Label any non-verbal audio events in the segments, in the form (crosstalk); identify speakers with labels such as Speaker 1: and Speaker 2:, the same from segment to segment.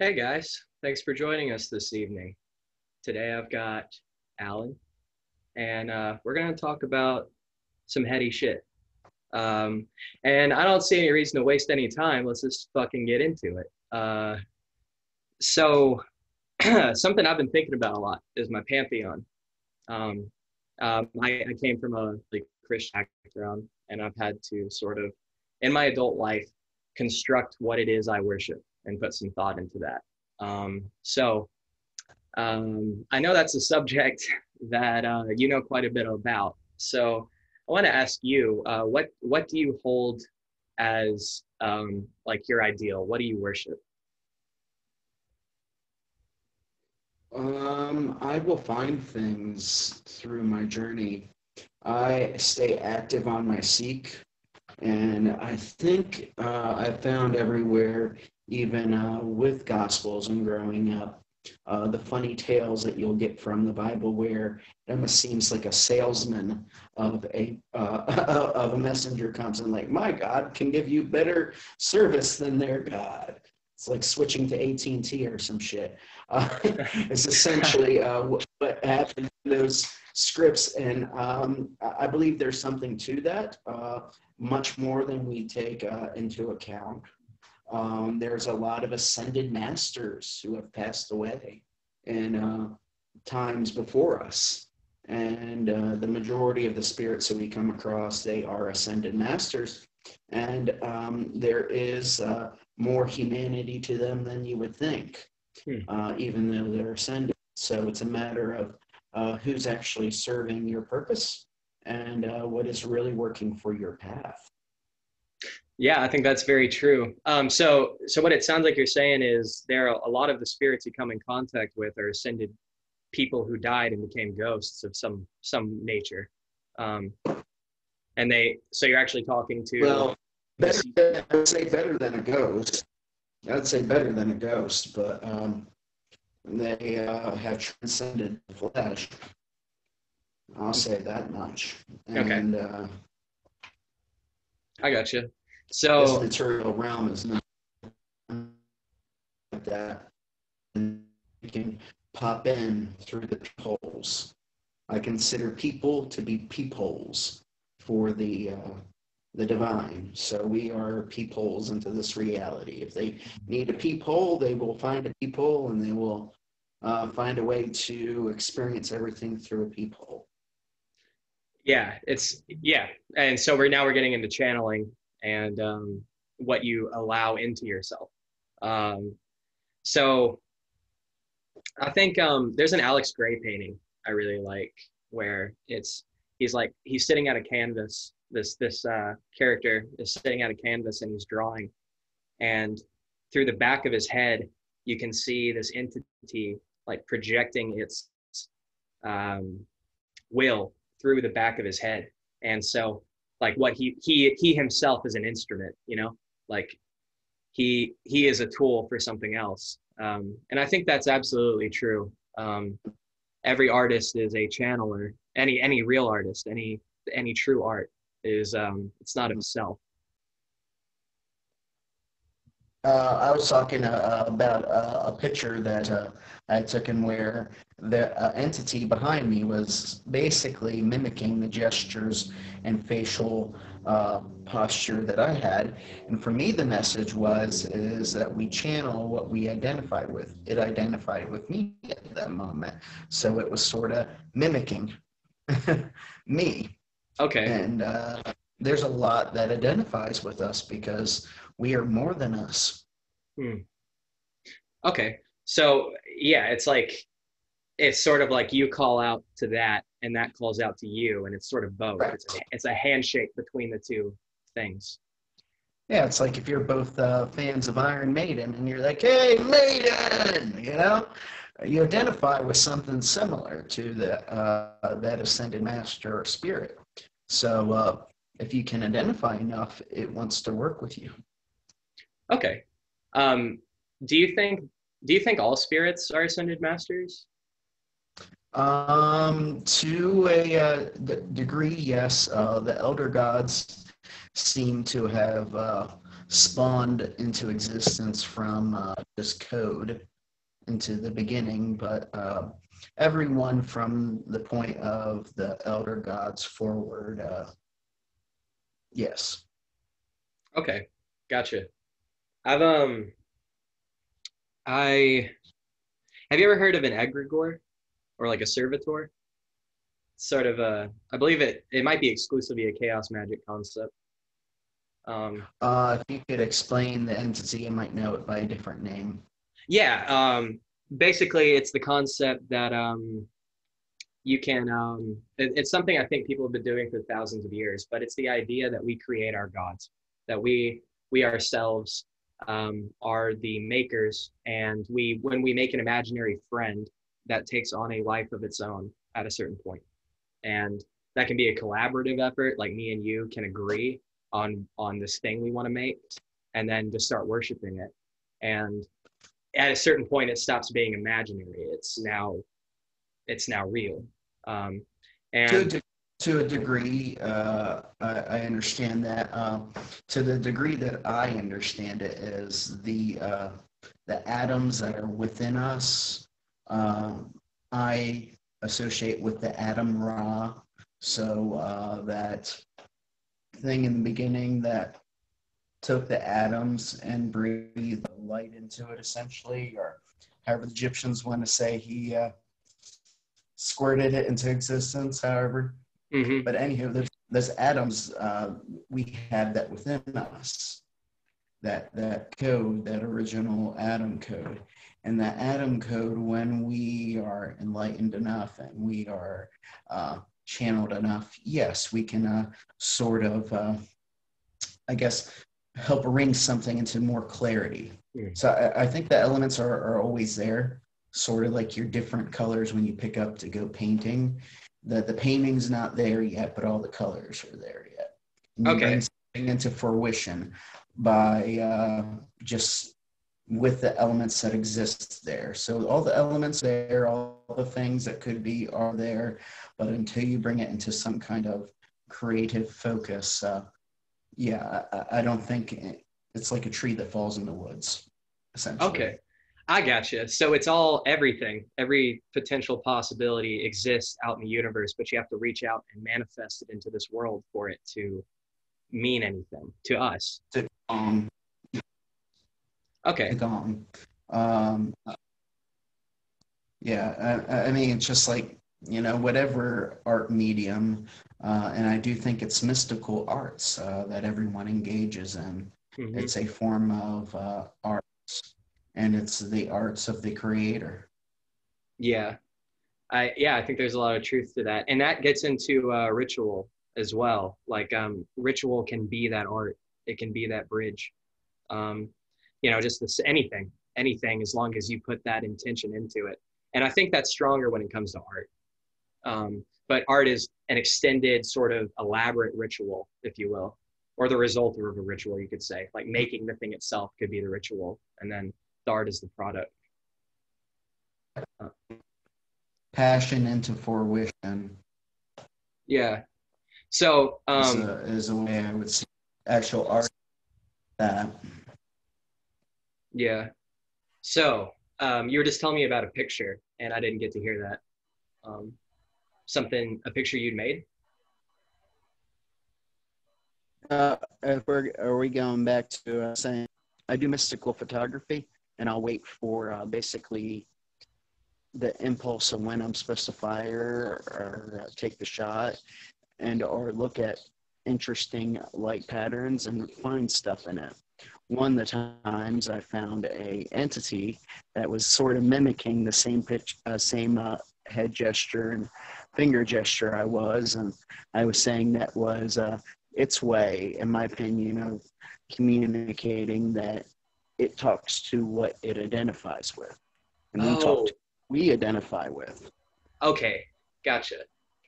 Speaker 1: Hey guys, thanks for joining us this evening. Today I've got Alan, and uh, we're going to talk about some heady shit. Um, and I don't see any reason to waste any time. Let's just fucking get into it. Uh, so, (clears throat) something I've been thinking about a lot is my pantheon. Um, um, I, I came from a like Christian background, and I've had to sort of, in my adult life, construct what it is I worship and put some thought into that. Um, so um, I know that's a subject (laughs) that uh, you know quite a bit about. So I want to ask you, uh, what what do you hold as um, like your ideal? What do you worship?
Speaker 2: Um, I will find things through my journey. I stay active on my seek, and I think uh, I found everywhere even uh, with Gospels and growing up. Uh, the funny tales that you'll get from the Bible, where it almost seems like a salesman of a uh, (laughs) of a messenger comes and like, my God can give you better service than their God. It's like switching to AT and T or some shit. (laughs) Uh, it's essentially uh, what, happened in those scripts, and um, I believe there's something to that, uh, much more than we take uh, into account. Um, there's a lot of ascended masters who have passed away in uh, times before us. And uh, the majority of the spirits that we come across, they are ascended masters. And um, there is uh, more humanity to them than you would think, hmm. Uh, even though they're ascended. So it's a matter of uh, who's actually serving your purpose and uh, what is really working for your path.
Speaker 1: Yeah, I think that's very true. Um, so, so what it sounds like you're saying is there are a lot of the spirits you come in contact with are ascended people who died and became ghosts of some some nature, um, and they. So you're actually talking to.
Speaker 2: Well, better, I'd say better than a ghost. I'd say better than a ghost, but um, they uh, have transcended the flesh. I'll say that much. And,
Speaker 1: okay. Uh, I got you. So
Speaker 2: this material realm is not like that. And you can pop in through the peepholes. I consider people to be peepholes for the uh, the divine. So we are peepholes into this reality. If they need a peephole, they will find a peephole, and they will uh, find a way to experience everything through a peephole.
Speaker 1: Yeah, it's yeah, and so we're now we're getting into channeling, and um, what you allow into yourself. Um, so I think um, there's an Alex Grey painting I really like where it's he's like he's sitting at a canvas. This this uh, character is sitting at a canvas and he's drawing, and through the back of his head you can see this entity like projecting its um, will through the back of his head, and so like what he he he himself is an instrument you know like he he is a tool for something else. Um, and i think that's absolutely true. Um, every artist is a channeler. Any any real artist any any true art is um, it's not himself
Speaker 2: uh, I was talking uh, about uh, a picture that uh, I took and where the uh, entity behind me was basically mimicking the gestures and facial uh, posture that I had. And for me, the message was is that we channel what we identify with. It identified with me at that moment, so it was sort of mimicking (laughs) me.
Speaker 1: Okay.
Speaker 2: And there's a lot that identifies with us because we are more than us.
Speaker 1: Hmm. Okay. So yeah, it's like it's sort of like you call out to that and that calls out to you and it's sort of both. Right. It's, a, it's a handshake between the two things.
Speaker 2: Yeah, it's like if you're both uh, fans of Iron Maiden and you're like, "Hey, Maiden," you know, you identify with something similar to the uh, that ascended master or spirit. So uh, if you can identify enough, it wants to work with you.
Speaker 1: Okay. Um, do you think do you think all spirits are ascended masters?
Speaker 2: Um, to a uh, degree, yes. Uh, the elder gods seem to have uh, spawned into existence from uh, this code into the beginning, but uh, everyone from the point of the elder gods forward, uh, yes.
Speaker 1: Okay, gotcha. I've um, I have you ever heard of an egregore or like a servitor? Sort of a, I believe it. It might be exclusively a chaos magic concept.
Speaker 2: Um, uh, if you could explain the entity, I might know it by a different name.
Speaker 1: Yeah. Um, basically, it's the concept that um, you can. Um, it, it's something I think people have been doing for thousands of years, but it's the idea that we create our gods, that we we ourselves um, are the makers, and we when we make an imaginary friend that takes on a life of its own at a certain point, and that can be a collaborative effort, like me and you can agree on on this thing we want to make and then just start worshiping it. And at a certain point it stops being imaginary. It's now it's now real. Um, and
Speaker 2: to de- to a degree uh, I, I, understand that uh, to the degree that i understand it is the uh, the atoms that are within us uh, i associate with the Atum Ra so uh, that thing in the beginning that took the atoms and breathed light into it, essentially, or however the Egyptians want to say he uh, squirted it into existence, however. Mm-hmm. But anywho, there's, those atoms, uh, we have that within us, that that code, that original atom code. And that atom code, when we are enlightened enough and we are uh, channeled enough, yes, we can uh, sort of, uh, I guess, help bring something into more clarity. Mm. So I, I, think the elements are, are always there, sort of like your different colors when you pick up to go painting. The, the painting's not there yet, but all the colors are there yet.
Speaker 1: And okay.
Speaker 2: into fruition by uh, just with the elements that exist there. So all the elements there, all the things that could be are there, but until you bring it into some kind of creative focus, uh, yeah, I, I, don't think it's like a tree that falls in the woods, essentially.
Speaker 1: Okay. I gotcha. So it's all everything. Every potential possibility exists out in the universe, but you have to reach out and manifest it into this world for it to mean anything to us.
Speaker 2: To, um,
Speaker 1: Okay.
Speaker 2: Gone. Um, yeah, I, I, mean, it's just like, you know, whatever art medium, uh, and I do think it's mystical arts uh, that everyone engages in. Mm-hmm. It's a form of uh, arts, and it's the arts of the creator.
Speaker 1: Yeah. I, yeah, I think there's a lot of truth to that. And that gets into uh, ritual as well. Like um, ritual can be that art. It can be that bridge. Um, you know just this anything anything as long as you put that intention into it and i think that's stronger when it comes to art um, but art is an extended sort of elaborate ritual if you will or the result of a ritual you could say like making the thing itself could be the ritual and then the art is the product
Speaker 2: uh, passion into fruition
Speaker 1: yeah so um is
Speaker 2: a, is a way i would see actual art that
Speaker 1: yeah. So um, you were just telling me about a picture, and I didn't get to hear that. Um, something, a picture you'd made.
Speaker 2: Uh, if we're, are we going back to uh, saying I do mystical photography, and I'll wait for uh, basically the impulse of when I'm supposed to fire or, uh, take the shot, and or look at interesting light patterns and find stuff in it. One of the times I found a entity that was sort of mimicking the same pitch, uh, same uh, head gesture and finger gesture I was, and I was saying that was uh, its way, in my opinion, of communicating that it talks to what it identifies with, and we oh. talk to we identify with.
Speaker 1: Okay, gotcha.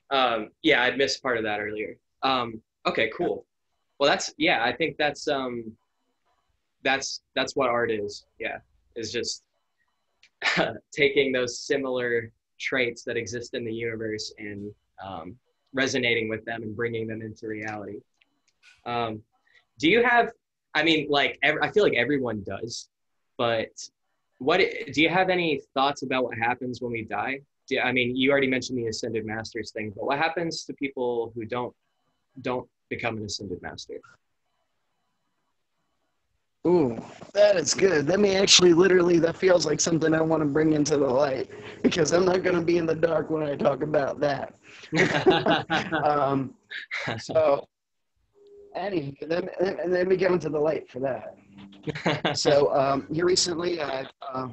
Speaker 1: Um, yeah, I'd missed part of that earlier. Um, okay, cool. Well, that's yeah. I think that's um, that's that's what art is yeah is just (laughs) taking those similar traits that exist in the universe and um, resonating with them and bringing them into reality um, do you have I mean, like ev- I feel like everyone does, but what do you have any thoughts about what happens when we die? Do, I mean, you already mentioned the ascended masters thing, but what happens to people who don't don't become an ascended master?
Speaker 2: Ooh, that is good. That may actually literally that feels like something I want to bring into the light because I'm not going to be in the dark when I talk about that. (laughs) um, so, anyway, then, and then we get into the light for that. (laughs) So, um, here recently I uh,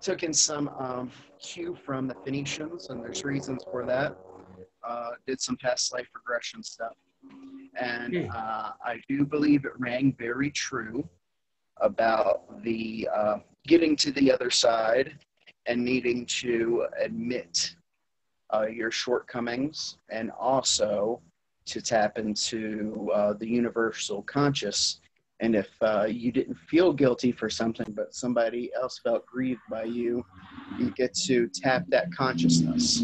Speaker 2: took in some um, cue from the Phoenicians, and there's reasons for that. Uh, did some past life regression stuff. And
Speaker 1: Hmm.
Speaker 2: uh, I do believe it rang very true about the uh, getting to the other side and needing to admit uh, your shortcomings and also to tap into uh, the universal conscious. And if uh, you didn't feel guilty for something, but somebody else felt grieved by you, you get to tap that consciousness.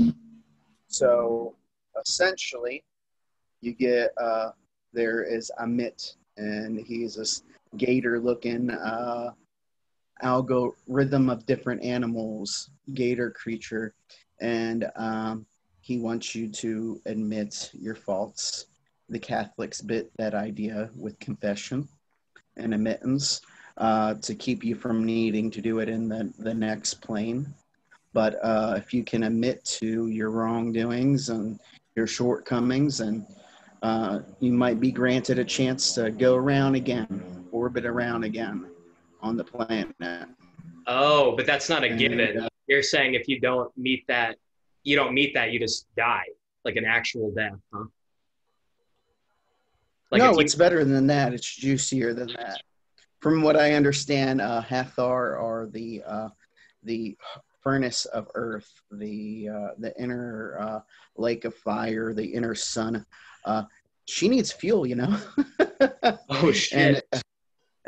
Speaker 2: So essentially, you get uh, there is Ammit, and he's this gator looking uh, algorithm of different animals, gator creature, and um, he wants you to admit your faults. The Catholics bit that idea with confession and admittance uh, to keep you from needing to do it in the, the next plane. But uh, if you can admit to your wrongdoings and your shortcomings, and uh, you might be granted a chance to go around again, orbit around again on the planet.
Speaker 1: oh, but that's not a
Speaker 2: And,
Speaker 1: given. You're saying if you don't meet that, you don't meet that, you just die, like an actual death, huh? Like
Speaker 2: no,
Speaker 1: you-
Speaker 2: it's better than that. It's juicier than that. From what I understand, uh, Hathor are the uh, the furnace of Earth, the uh, the inner uh, lake of fire, the inner sun. Uh, she needs fuel, you know. (laughs)
Speaker 1: oh (laughs) shit.
Speaker 2: and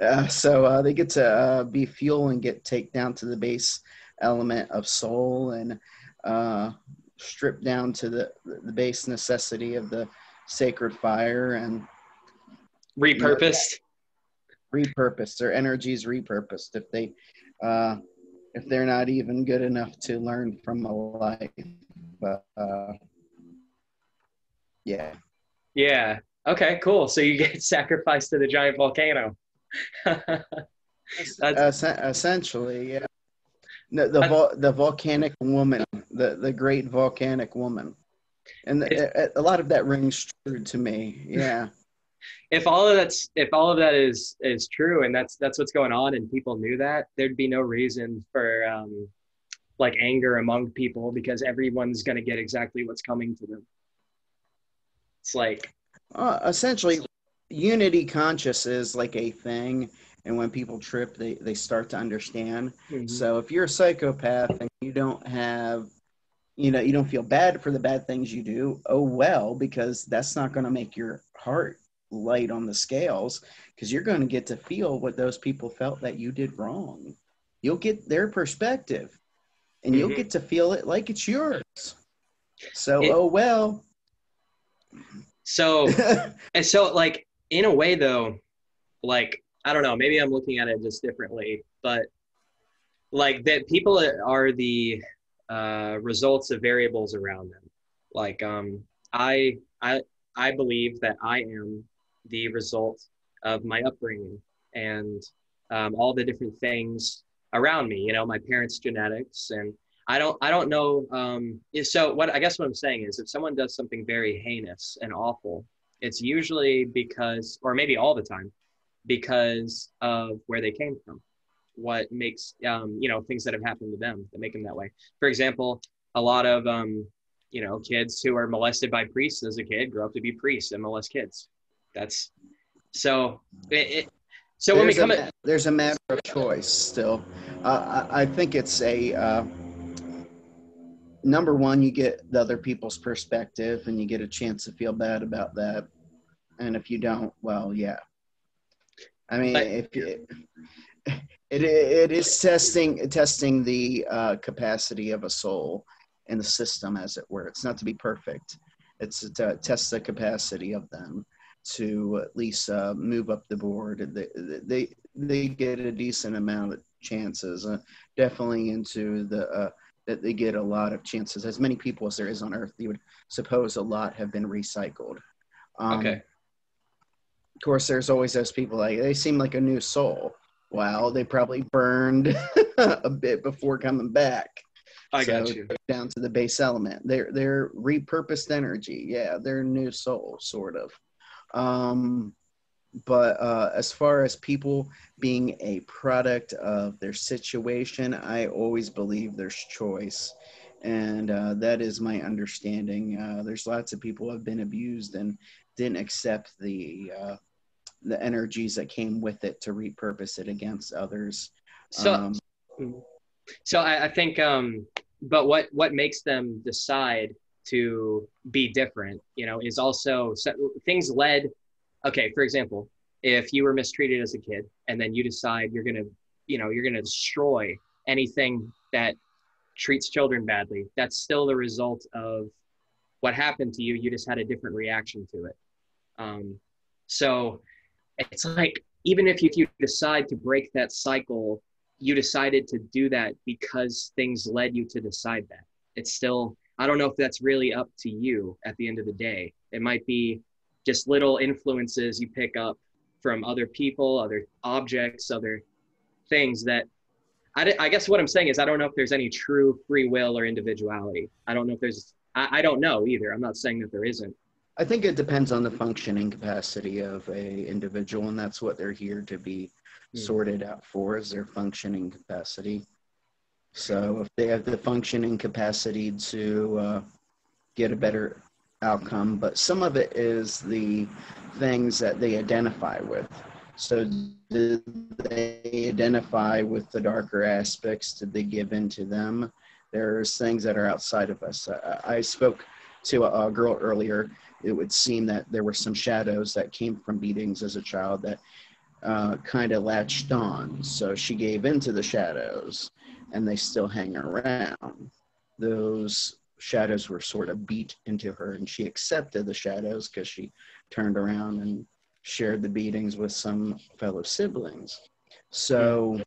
Speaker 2: uh, so uh, they get to uh, be fuel and get take down to the base element of soul and uh, strip down to the the base necessity of the sacred fire and
Speaker 1: Repurposed.
Speaker 2: repurposed. Their energies repurposed. If they uh, if they're not even good enough to learn from a life, but uh, yeah.
Speaker 1: Yeah. Okay, cool. So you get (laughs) sacrificed to the giant volcano. (laughs)
Speaker 2: Essentially, yeah. No, the vol- the volcanic woman, the the great volcanic woman, and the, a, a lot of that rings true to me. Yeah, (laughs)
Speaker 1: if all of that's if all of that is is true and that's that's what's going on and people knew that, there'd be no reason for um like anger among people because everyone's gonna get exactly what's coming to them. It's like
Speaker 2: uh, essentially, unity conscious is like a thing, and when people trip, they they start to understand. So if you're a psychopath and you don't have, you know, you don't feel bad for the bad things you do, oh well, because that's not going to make your heart light on the scales because you're going to get to feel what those people felt that you did wrong. You'll get their perspective and you'll
Speaker 1: Mhm.
Speaker 2: get to feel it like it's yours. So,
Speaker 1: It-
Speaker 2: oh well.
Speaker 1: so (laughs) and so like in a way though like i don't know. Maybe i'm looking at it just differently but like that people are the uh, results of variables around them. Like um i i i believe that i am the result of my upbringing and um, all the different things around me you know my parents genetics and i don't i don't know um so what i guess what i'm saying is if someone does something very heinous and awful it's usually because or maybe all the time because of where they came from what makes um, you know things that have happened to them that make them that way for example a lot of um, you know kids who are molested by priests as a kid grow up to be priests and molest kids that's so it, it so when we
Speaker 2: there's,
Speaker 1: come
Speaker 2: a,
Speaker 1: at
Speaker 2: there's a matter of choice still. Uh, I, I think it's a uh, number one, you get the other people's perspective and you get a chance to feel bad about that. And if you don't, well, yeah. I mean,
Speaker 1: But-
Speaker 2: if you, (laughs) it, it is testing testing the uh, capacity of a soul in the system, as it were. It's not to be perfect. It's to test the capacity of them. to at least uh, move up the board. They, they they get a decent amount of chances. Uh, definitely into the uh, that they get a lot of chances. As many people as there is on Earth, you would suppose a lot have been recycled.
Speaker 1: Um, okay.
Speaker 2: Of course, there's always those people like they seem like a new soul. Well, they probably burned (laughs) a bit before coming back.
Speaker 1: I so got you.
Speaker 2: Down to the base element. They're they're repurposed energy. Yeah, they're new soul, sort of. Um, but uh, as far as people being a product of their situation, I always believe there's choice, and uh, that is my understanding. Uh, there's lots of people who have been abused and didn't accept the uh, the energies that came with it to repurpose it against others.
Speaker 1: So, um, so I, I think, um, but what what makes them decide to be different, you know, is also so things led. Okay, for example, if you were mistreated as a kid and then you decide you're gonna, you know, you're gonna destroy anything that treats children badly, that's still the result of what happened to you. You just had a different reaction to it. Um, so it's like even if you, if you decide to break that cycle you decided to do that because things led you to decide that. It's still i don't know if that's really up to you at the end of the day. It might be just little influences you pick up from other people other objects other things that I, I guess what i'm saying is i don't know if there's any true free will or individuality. I don't know if there's I, I don't know either. I'm not saying that there isn't
Speaker 2: I think it depends on the functioning capacity of a individual, and that's what they're here to be mm. sorted out for is their functioning capacity. So if they have the functioning capacity to uh, get a better outcome, but some of it is the things that they identify with. So did they identify with the darker aspects? Did they give in to them? There's things that are outside of us. I, I spoke to a, a girl earlier it would seem that there were some shadows that came from beatings as a child that uh, kind of latched on. So she gave into the shadows and they still hang around. Those shadows were sort of beat into her and she accepted the shadows because she turned around and shared the beatings with some fellow siblings. So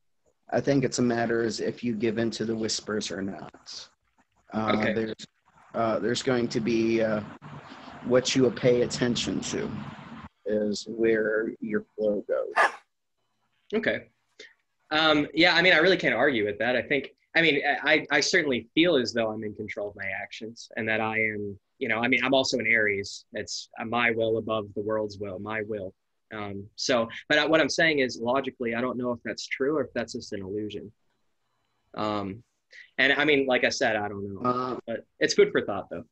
Speaker 2: I think it's a matter as if you give into the whispers or not. Uh, okay. There's uh, there's going to be uh, what you pay attention to is where your flow goes.
Speaker 1: Okay. Um, yeah, I mean, I really can't argue with that. I think, I mean, I, I certainly feel as though I'm in control of my actions and that I am, you know, I mean, I'm also an Aries. It's my will above the world's will, my will. Um, so, but what I'm saying is logically, I don't know if that's true or if that's just an illusion. Um, and I mean, like I said, I don't know, uh, but it's food for thought though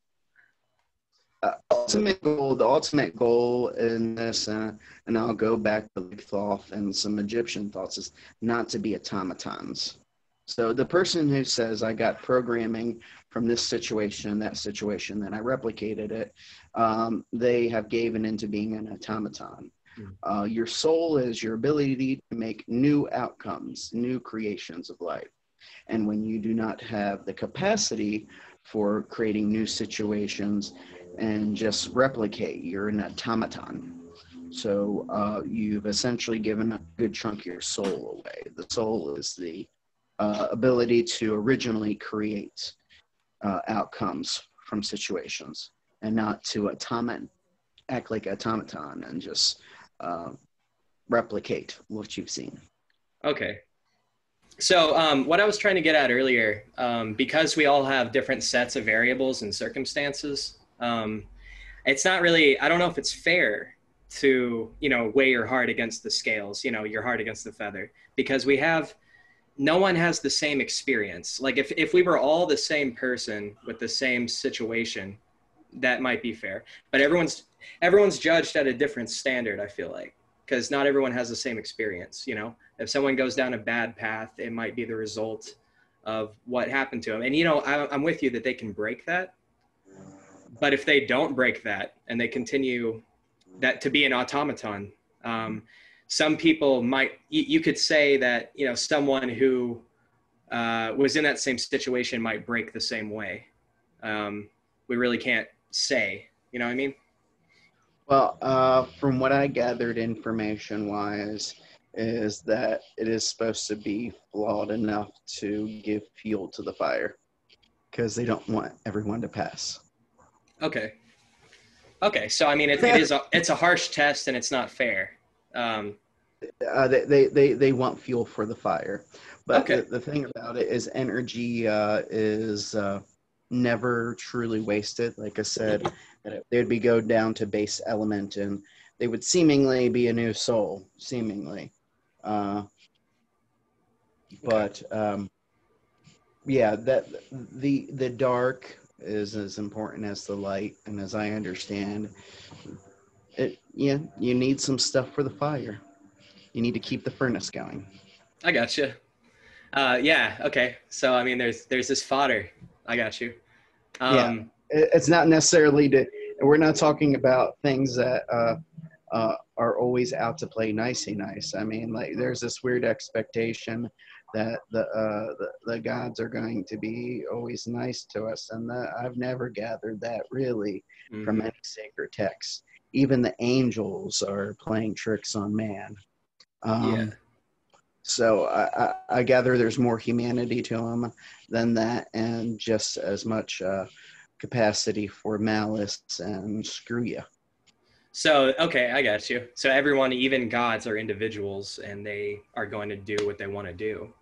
Speaker 2: uh, ultimate goal, the ultimate goal in this, uh, and I'll go back to Thoth and some Egyptian thoughts, is not to be automatons. So the person who says, I got programming from this situation, that situation, then I replicated it, um, they have given into being an automaton. Hmm. Uh, your soul is your ability to make new outcomes, new creations of life. And when you do not have the capacity for creating new situations, and just replicate. You're an automaton. So uh, you've essentially given a good chunk of your soul away. The soul is the uh, ability to originally create uh, outcomes from situations and not to automat, act like automaton and just uh, replicate what you've seen.
Speaker 1: Okay. So um, what I was trying to get at earlier, um, because we all have different sets of variables and circumstances, um, it's not really i don't know if it's fair to you know weigh your heart against the scales you know your heart against the feather because we have no one has the same experience. Like if, if we were all the same person with the same situation that might be fair but everyone's everyone's judged at a different standard i feel like because not everyone has the same experience you know? If someone goes down a bad path it might be the result of what happened to them and you know I, i'm with you that they can break that. But if they don't break that and they continue that to be an automaton um, some people might you, you, could say that you know someone who uh, was in that same situation might break the same way. Um, we really can't say you know what i mean
Speaker 2: Well, uh, from what I gathered information wise, is that it is supposed to be flawed enough to give fuel to the fire because they don't want everyone to pass.
Speaker 1: Okay. Okay, so I mean, it, it is a, it's a harsh test and it's not fair. Um,
Speaker 2: Uh, they, they, they, they want fuel for the fire. But
Speaker 1: Okay.
Speaker 2: the, the thing about it is, energy uh, is uh, never truly wasted. Like I said, that it- they'd be go down to base element and they would seemingly be a new soul, seemingly. Uh, but um, yeah, that the the dark is as important as the light, and as I understand it, yeah, you need some stuff for the fire. You need to keep the furnace going.
Speaker 1: I gotcha. Uh, yeah. Okay. So I mean, there's there's this fodder. I got you. Um,
Speaker 2: It- It's not necessarily to. We're not talking about things that uh, uh, are always out to play nicey nice. I mean, like there's this weird expectation that the uh, the, the gods are going to be always nice to us, and that I've never gathered that really
Speaker 1: mhm.
Speaker 2: from any sacred text. Even the angels are playing tricks on man. Um,
Speaker 1: Yeah.
Speaker 2: So I, I, I gather there's more humanity to them than that, and just as much uh, capacity for malice and screw you.
Speaker 1: So okay, I got you. So everyone, even gods, are individuals, and they are going to do what they want to do.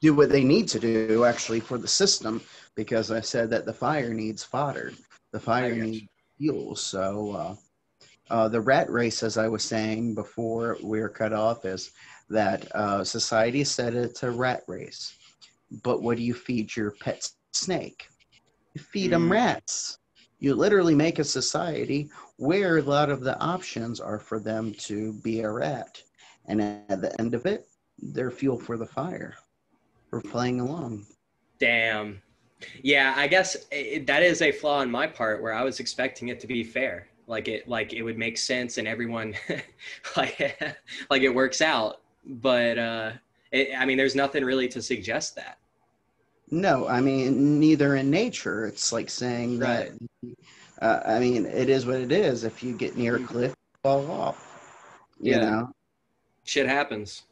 Speaker 2: Do what they need to do actually for the system, because I said that the fire needs fodder. The fire needs fuel. So uh, uh, the rat race, as I was saying before we were cut off, is that uh, society said it's a rat race. But what do you feed your pet snake? You feed them
Speaker 1: Mm.
Speaker 2: rats. You literally make a society where a lot of the options are for them to be a rat. And at the end of it, they're fuel for the fire. We're playing along.
Speaker 1: Damn. Yeah, I guess it, that is a flaw on my part where I was expecting it to be fair. Like it like it would make sense and everyone (laughs) like (laughs) like it works out. But uh it, I mean there's nothing really to suggest that.
Speaker 2: No, I mean, neither in nature. It's like saying that, uh, I mean, it is what it is. If you get near a cliff, you fall off. You
Speaker 1: Yeah.
Speaker 2: know,
Speaker 1: Shit happens.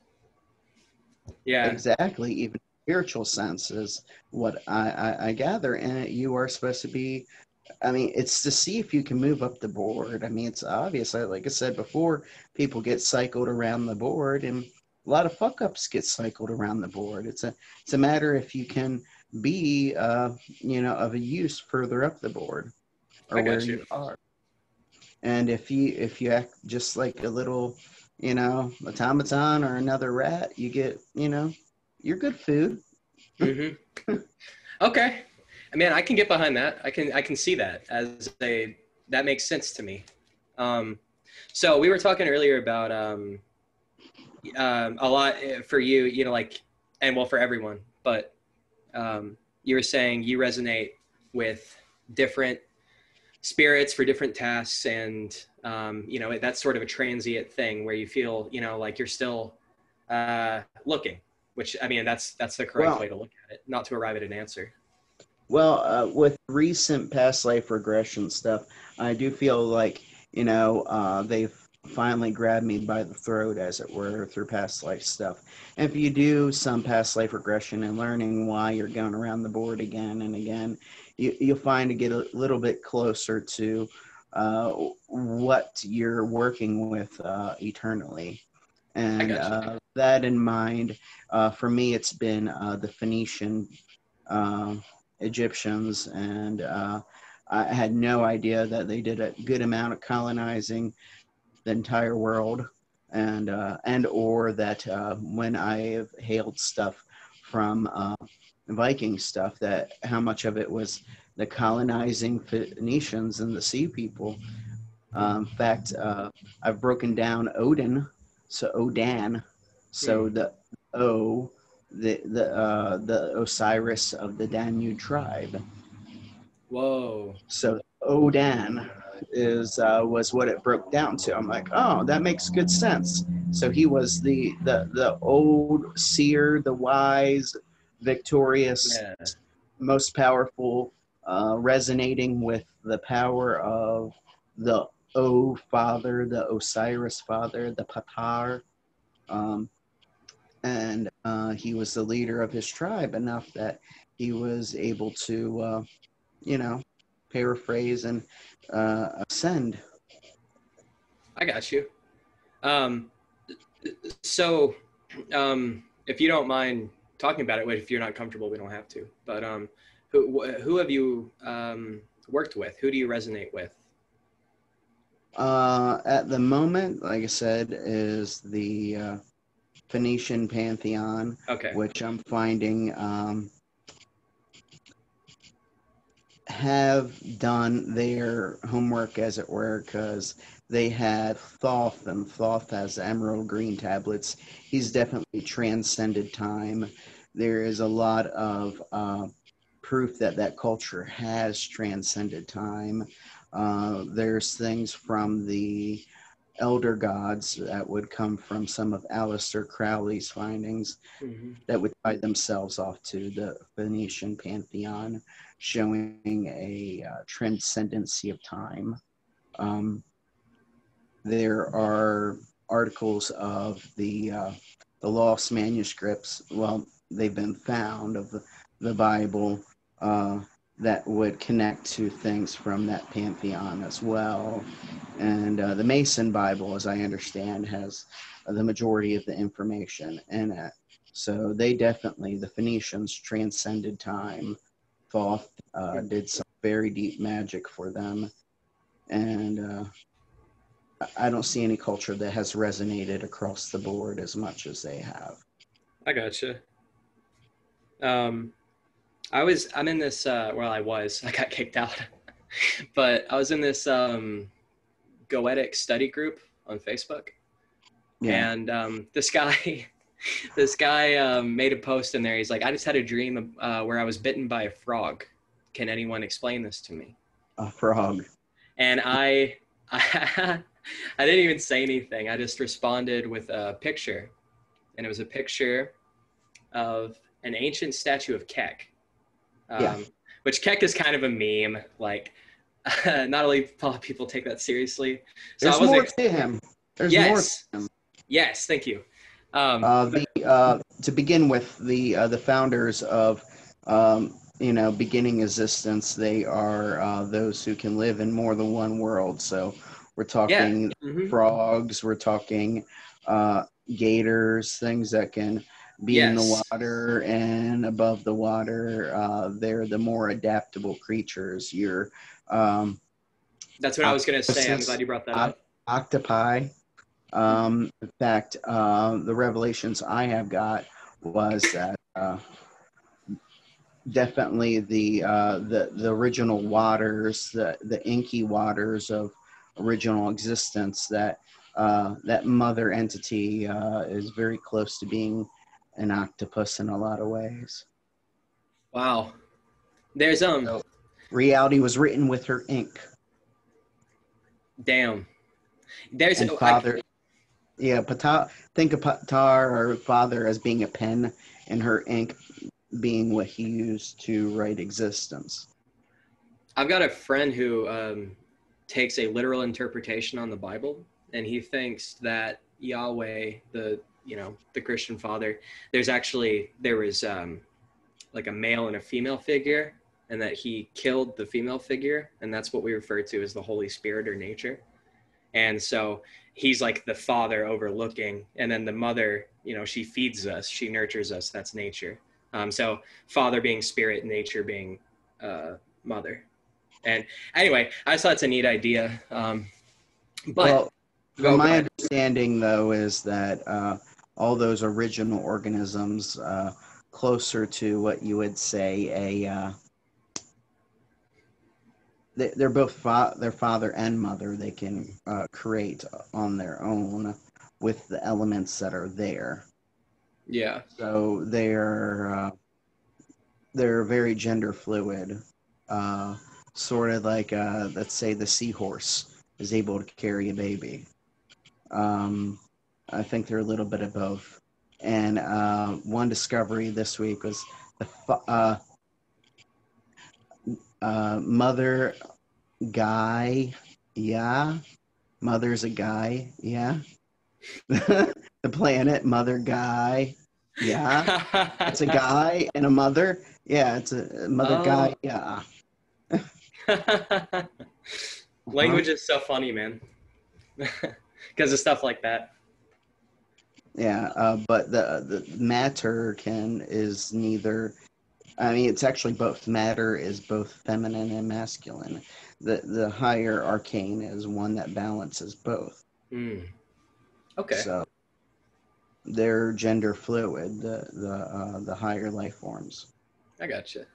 Speaker 1: Yeah.
Speaker 2: exactly. Even spiritual sense is what I, I, I gather. And you are supposed to be, I mean, it's to see if you can move up the board. I mean, it's obvious. I- Like I said before, people get cycled around the board and a lot of fuck ups get cycled around the board. It's a, it's a matter if you can be, uh, you know, of a use further up the board or where
Speaker 1: you.
Speaker 2: you are. And if you, if you act just like a little, you know, automaton or another rat, you get, you know, you're good food.
Speaker 1: hmm (laughs) okay. I mean, I can get behind that. I can I can see that as a that makes sense to me. Um, so we were talking earlier about um, um, a lot eh, for you, you know, like and well for everyone, but um, you were saying you resonate with different spirits for different tasks and um, you know that's sort of a transient thing where you feel you know like you're still uh, looking which i mean that's that's the correct
Speaker 2: Well-
Speaker 1: way to look at it not to arrive at an answer.
Speaker 2: Well, uh, with recent past life regression stuff, I do feel like, you know, uh, they've finally grabbed me by the throat, as it were, through past life stuff. And if you do some past life regression and learning why you're going around the board again and again, you, you'll find to get a little bit closer to uh, what you're working with uh, eternally. And uh, that in mind, uh, for me, it's been uh, the Phoenician. um Egyptians, and uh, I had no idea that they did a good amount of colonizing the entire world, and uh, and or that uh, when I have hailed stuff from uh, Viking stuff, that how much of it was the colonizing Phoenicians and the Sea People. Um, in fact, uh, I've broken down Odin, so Odan, so the O the the uh, the Osiris of the Danube tribe.
Speaker 1: whoa
Speaker 2: So Odan is uh, was what it broke down to. I'm like, oh, that makes good sense. So he was the the the old seer, the wise, victorious,
Speaker 1: yeah
Speaker 2: most powerful, uh, resonating with the power of the O father, the Osiris father, the Patar. Um, and uh, he was the leader of his tribe enough that he was able to, uh, you know, paraphrase and uh, ascend.
Speaker 1: I got you. Um, so, um, if you don't mind talking about it, if you're not comfortable, we don't have to. But um, who who have you um, worked with? Who do you resonate with?
Speaker 2: Uh, at the moment, like I said, is the uh, Phoenician pantheon,
Speaker 1: Okay.
Speaker 2: which I'm finding um, have done their homework, as it were, because they had Thoth, and Thoth has emerald green tablets. He's definitely transcended time. There is a lot of uh, proof that that culture has transcended time. Uh, there's things from the elder gods that would come from some of Aleister Crowley's findings
Speaker 1: Mhm.
Speaker 2: that would tie themselves off to the Phoenician pantheon, showing a uh, transcendency of time. Um, there are articles of the uh, the lost manuscripts. Well, they've been found of the, the Bible uh, that would connect to things from that pantheon as well. And uh, the Mason Bible, as I understand, has the majority of the information in it. So they definitely, the Phoenicians transcended time. Thoth uh, did some very deep magic for them. And uh, I- don't see any culture that has resonated across the board as much as they have.
Speaker 1: I gotcha. Um, I was I'm in this uh well I was (laughs) I got kicked out, (laughs) but I was in this um Goetic study group on Facebook, and um, this guy (laughs) (laughs) this guy um, made a post in there. He's like, I just had a dream uh, where I was bitten by a frog. Can anyone explain this to me?
Speaker 2: a frog.
Speaker 1: and I, I (laughs) I didn't even say anything. I just responded with a picture, and it was a picture of an ancient statue of Kek. Um,
Speaker 2: Yeah.
Speaker 1: Which Kek is kind of a meme. Like, (laughs) not only people take that seriously. So
Speaker 2: There's
Speaker 1: I wasn't.
Speaker 2: more to him. There's more.
Speaker 1: yes.
Speaker 2: to him.
Speaker 1: Yes. Thank you. Um,
Speaker 2: Uh, the uh, to begin with, the uh, the founders of um, you know beginning existence, they are uh, those who can live in more than one world. So we're talking
Speaker 1: mhm.
Speaker 2: frogs, we're talking uh, gators, things that can be in the water and above the water. Uh, they're the more adaptable creatures. Your um,
Speaker 1: That's what I was gonna say. I'm glad you brought that up.
Speaker 2: octopi. Um, in fact, uh, the revelations I have got was that uh, definitely the uh, the the original waters, the the inky waters of original existence. That uh, that mother entity uh, is very close to being an octopus in a lot of ways.
Speaker 1: Wow. There's um.
Speaker 2: So- Reality was written with her ink.
Speaker 1: Damn. There's
Speaker 2: and
Speaker 1: I-
Speaker 2: father yeah pata think of patar or father as being a pen and her ink being what he used to write existence
Speaker 1: I've got a friend who um, takes a literal interpretation on the Bible, and he thinks that Yahweh, the you know the Christian Father, there's actually there was um, like a male and a female figure, and that he killed the female figure, and that's what we refer to as the Holy Spirit or nature. And so he's like the father overlooking, and then the mother, you know, she feeds us, she nurtures us. That's nature. Um, so father being spirit, nature being uh, mother. And anyway, I just thought it's a neat idea. Um, but
Speaker 2: well
Speaker 1: go-
Speaker 2: from
Speaker 1: go
Speaker 2: my
Speaker 1: ahead.
Speaker 2: understanding though is that uh, all those original organisms uh, closer to what you would say a uh, they, they're both fa- their father and mother they can uh, create on their own with the elements that are there
Speaker 1: yeah,
Speaker 2: So they're uh, they're very gender fluid, uh, sort of like uh, let's say the seahorse is able to carry a baby. Um, I think they're a little bit of both. And uh, one discovery this week was the fa- uh, mother guy, yeah, Mother's a guy. Yeah. (laughs) the planet, mother guy. Yeah. It's a guy and a mother. Yeah, it's a mother
Speaker 1: Oh.
Speaker 2: guy. Yeah. (laughs)
Speaker 1: Language is so funny, man. (laughs) Because of stuff like that.
Speaker 2: Yeah, uh, but the the matter can is neither. I mean, it's actually both. Matter is both feminine and masculine. The the higher arcane is one that balances both.
Speaker 1: Hmm. Okay.
Speaker 2: So they're gender fluid. The the uh, the higher life forms.
Speaker 1: I gotcha.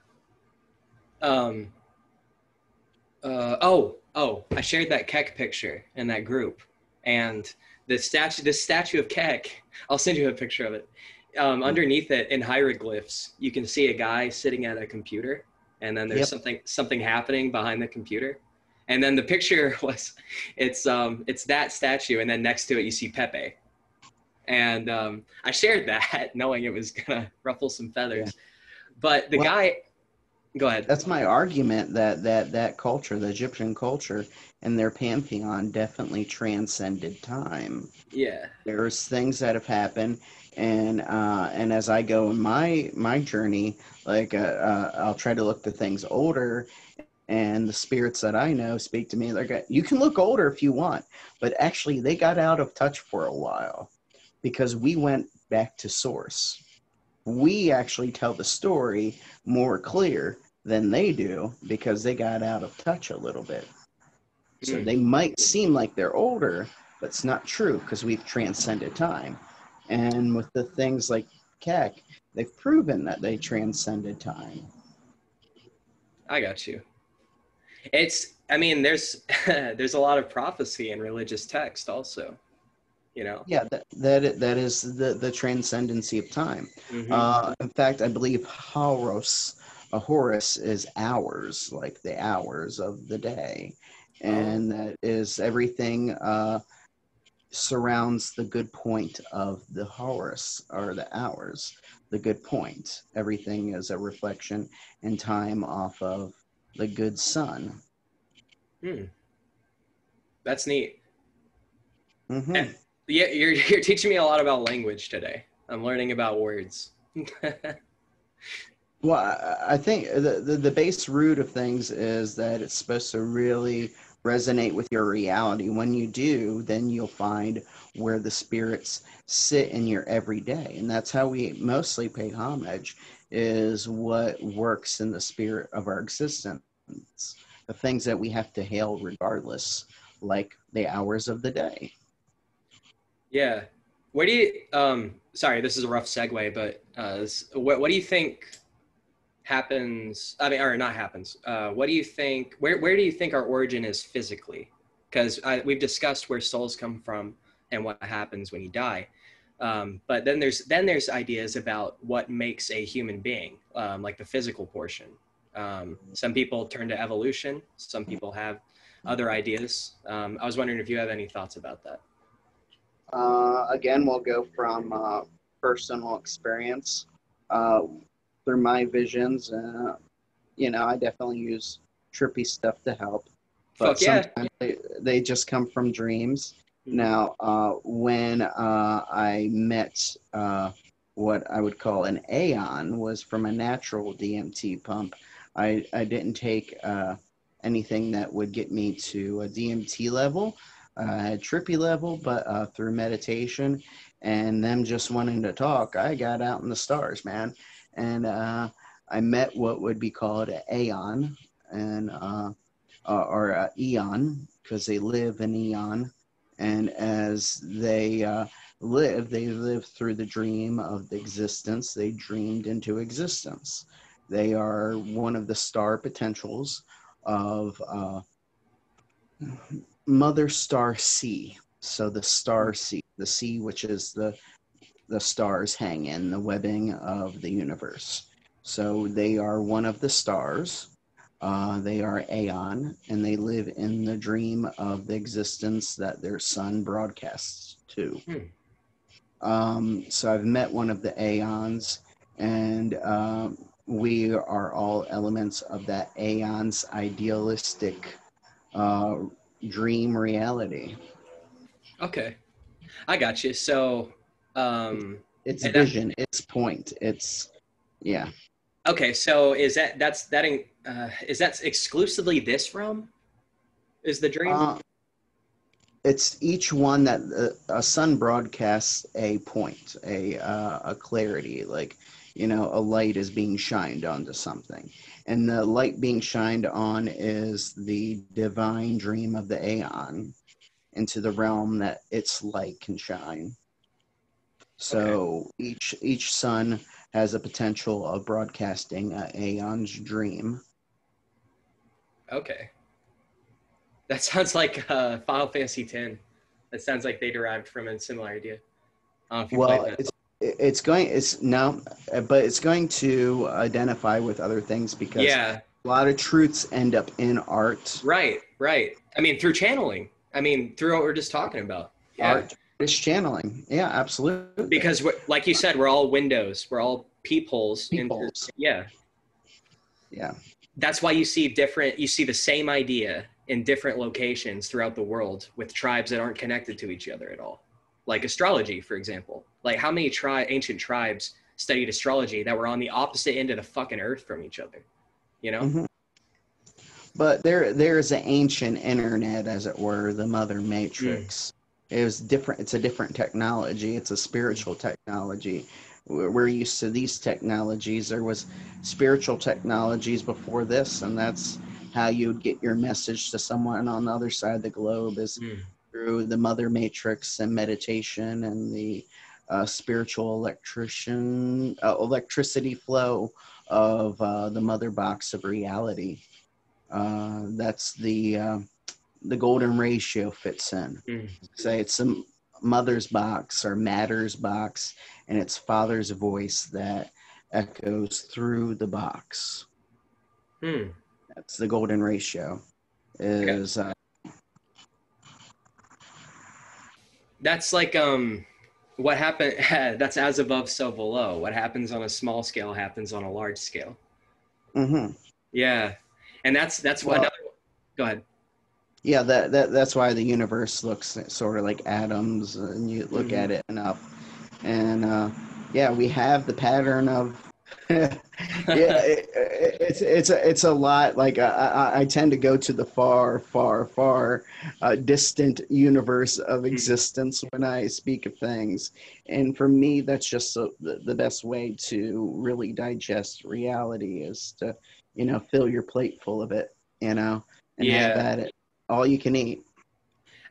Speaker 1: Um. Uh, oh, oh! I shared that Kek picture in that group, and the statue, the statue of Kek. I'll send you a picture of it. Um, underneath it, in hieroglyphs, you can see a guy sitting at a computer, and then there's
Speaker 2: Yep.
Speaker 1: something something happening behind the computer. And then the picture (laughs) was, it's um, it's that statue, and then next to it you see Pepe. And um, I shared that, (laughs) knowing it was gonna (laughs) ruffle some feathers. But the
Speaker 2: Well-
Speaker 1: guy, go ahead.
Speaker 2: That's my argument that that that culture, the Egyptian culture, and their pantheon definitely transcended time.
Speaker 1: Yeah.
Speaker 2: there's things that have happened and uh and as i go in my my journey like uh, uh i'll try to look to things older and the spirits that i know speak to me like you can look older if you want but actually they got out of touch for a while because we went back to source we actually tell the story more clear than they do because they got out of touch a little bit so
Speaker 1: Hmm.
Speaker 2: they might seem like they're older but it's not true because we've transcended time. And with the things like Kek, they've proven that they transcended time.
Speaker 1: I got you. It's I mean there's (laughs) there's a lot of prophecy in religious text also. You know.
Speaker 2: Yeah, that that, that is the, the transcendency of time.
Speaker 1: Mhm.
Speaker 2: Uh, in fact, I believe Horus, a Horus is hours, like the hours of the day. And that is everything uh, surrounds the good point of the Horus or the hours, the good point. Everything is a reflection in time off of the good sun.
Speaker 1: Hmm. That's neat.
Speaker 2: Mhm.
Speaker 1: And- Yeah, you're (laughs) you're teaching me a lot about language today. I'm learning about words. (laughs)
Speaker 2: Well, I- I think the, the, the base root of things is that it's supposed to really resonate with your reality. When you do, then you'll find where the spirits sit in your everyday. And that's how we mostly pay homage is what works in the spirit of our existence. The things that we have to hail regardless, like the hours of the day.
Speaker 1: yeah. Where do you um sorry, this is a rough segue, but uh what what do you think happens I mean or not happens. Uh what do you think where where do you think our origin is physically? Cuz we've discussed where souls come from and what happens when you die. Um, but then there's then there's ideas about what makes a human being, um, like the physical portion. Um, some people turn to evolution. Some people have other ideas. Um, I was wondering if you have any thoughts about that.
Speaker 2: Uh, again, we'll go from uh, personal experience uh, through my visions. Uh, you know, I definitely use trippy stuff to help, but
Speaker 1: Fuck yeah.
Speaker 2: sometimes they, they just come from dreams. Now, uh, when uh, I met uh, what I would call an Aeon was from a natural DMT pump. I, I didn't take uh, anything that would get me to a DMT level, uh, trippy level, but uh, through meditation and them just wanting to talk, I got out in the stars, man. And uh, I met what would be called an Aeon and uh, or a Eon because they live in Eon. And as they uh, live, they live through the dream of the existence they dreamed into existence. They are one of the star potentials of uh, Mother Star C. So the star C, the C, which is the the stars hang in the webbing of the universe. So they are one of the stars. Uh, they are Aeon, and they live in the dream of the existence that their sun broadcasts to.
Speaker 1: Hmm.
Speaker 2: Um, so I've met one of the Aeons, and um, we are all elements of that Aeon's idealistic uh, dream reality.
Speaker 1: Okay, I got you. So, um,
Speaker 2: It's
Speaker 1: And that-
Speaker 2: vision. It's point. It's yeah.
Speaker 1: okay, so is that that's that in, uh, is that exclusively this realm? Is the dream?
Speaker 2: Uh, it's each one that uh, a sun broadcasts a point, a uh, a clarity, like you know, a light is being shined onto something, and the light being shined on is the divine dream of the aeon into the realm that its light can shine. So each each sun has a potential of broadcasting a aeon's dream.
Speaker 1: Okay. That sounds like uh, Final Fantasy X. That sounds like they derived from a similar idea. I if you
Speaker 2: well it's it's going it's no uh, but it's going to identify with other things because
Speaker 1: yeah,
Speaker 2: a lot of truths end up in art
Speaker 1: right, right. I mean, through channeling. I mean, through what we're just talking about. Yeah.
Speaker 2: art is channeling yeah absolutely
Speaker 1: Because, we're, like you said, we're all windows. We're all peepholes. into-
Speaker 2: Peepholes.
Speaker 1: yeah.
Speaker 2: yeah
Speaker 1: That's why you see different. You see the same idea in different locations throughout the world with tribes that aren't connected to each other at all. Like astrology, for example. Like how many tri- ancient tribes studied astrology that were on the opposite end of the fucking earth from each other? You know?
Speaker 2: Mhm. but there there's an ancient internet as it were the mother matrix it was different it's a different technology it's a spiritual technology. We're we're used to these technologies. There was spiritual technologies before this and that's how you'd get your message to someone on the other side of the globe is
Speaker 1: Mm.
Speaker 2: through the mother matrix and meditation and the uh, spiritual electrician uh, electricity flow of uh, the mother box of reality. Uh, that's the uh, the golden ratio fits in
Speaker 1: Mm.
Speaker 2: say it's a mother's box or matter's box and it's father's voice that echoes through the box
Speaker 1: Hmm.
Speaker 2: that's the golden ratio is uh,
Speaker 1: That's like um what happened (laughs) that's as above so below. What happens on a small scale happens on a large scale.
Speaker 2: mhm.
Speaker 1: Yeah. And that's that's what
Speaker 2: Well-
Speaker 1: another go ahead.
Speaker 2: Yeah that, that that's why the universe looks sort of like atoms and you look
Speaker 1: Mhm.
Speaker 2: at it enough and uh yeah we have the pattern of (laughs) yeah it, it, it's it's a it's a lot like I, I i tend to go to the far far far uh, distant universe of existence when i speak of things. And for me that's just the, the, the best way to really digest reality is to you know fill your plate full of it you know and have at it all you can eat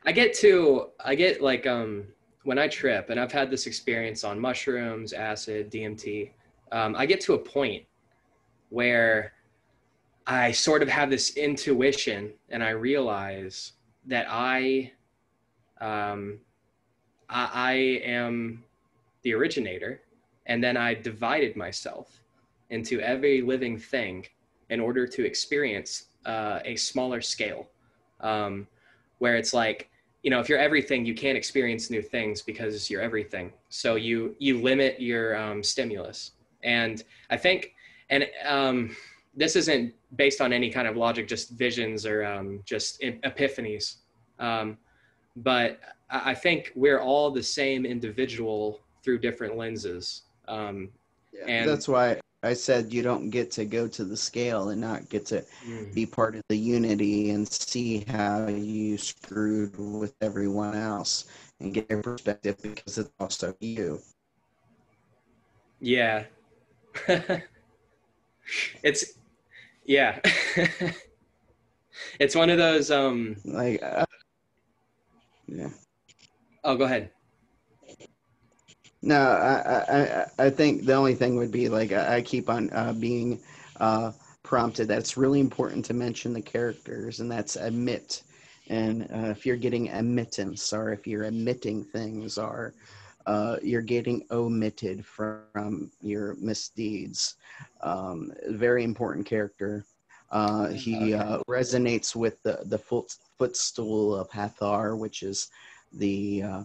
Speaker 1: I get to I get like um when I trip and I've had this experience on mushrooms, acid, DMT. Um, I get to a point where I sort of have this intuition and I realize that I um, I, I am the originator and then I divided myself into every living thing in order to experience uh, a smaller scale um, where it's like you know if you're everything you can't experience new things because you're everything. So you you limit your um, stimulus. And i think and um, this isn't based on any kind of logic just visions or um, just epiphanies. Um, but I I think we're all the same individual through different lenses. Um, And-
Speaker 2: that's why i said you don't get to go to the scale and not get to be part of the unity and see how you screwed with everyone else and get their perspective because it's also you.
Speaker 1: Yeah. (laughs) it's yeah. (laughs) it's one of those um
Speaker 2: Like, uh, yeah.
Speaker 1: oh go ahead.
Speaker 2: No, I, I, I- think the only thing would be like I keep on uh, being uh, prompted that it's really important to mention the characters, and that's Ammit. And uh, if you're getting admittance, or if you're admitting things, or uh, you're getting omitted from your misdeeds, um, very important character. Uh, he uh, resonates with the the foot, footstool of Hathor, which is the uh,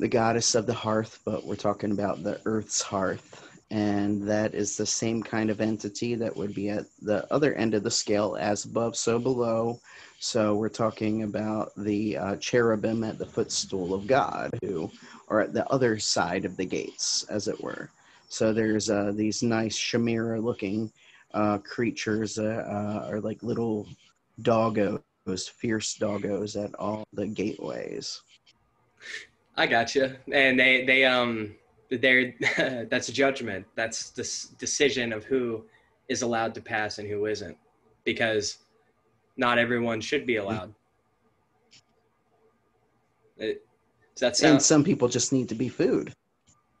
Speaker 2: the goddess of the hearth, but we're talking about the earth's hearth. and that is the same kind of entity that would be at the other end of the scale, as above, so below. So we're talking about the uh, cherubim at the footstool of God, who are at the other side of the gates, as it were. So there's uh, these nice Shamira looking uh, creatures, uh, uh, are like little doggos, fierce doggos at all the gateways.
Speaker 1: I got you. And they they um they're (laughs) that's judgment. That's this decision of who is allowed to pass and who isn't, because not everyone should be allowed. It, does that sound?
Speaker 2: And some people just need to be food.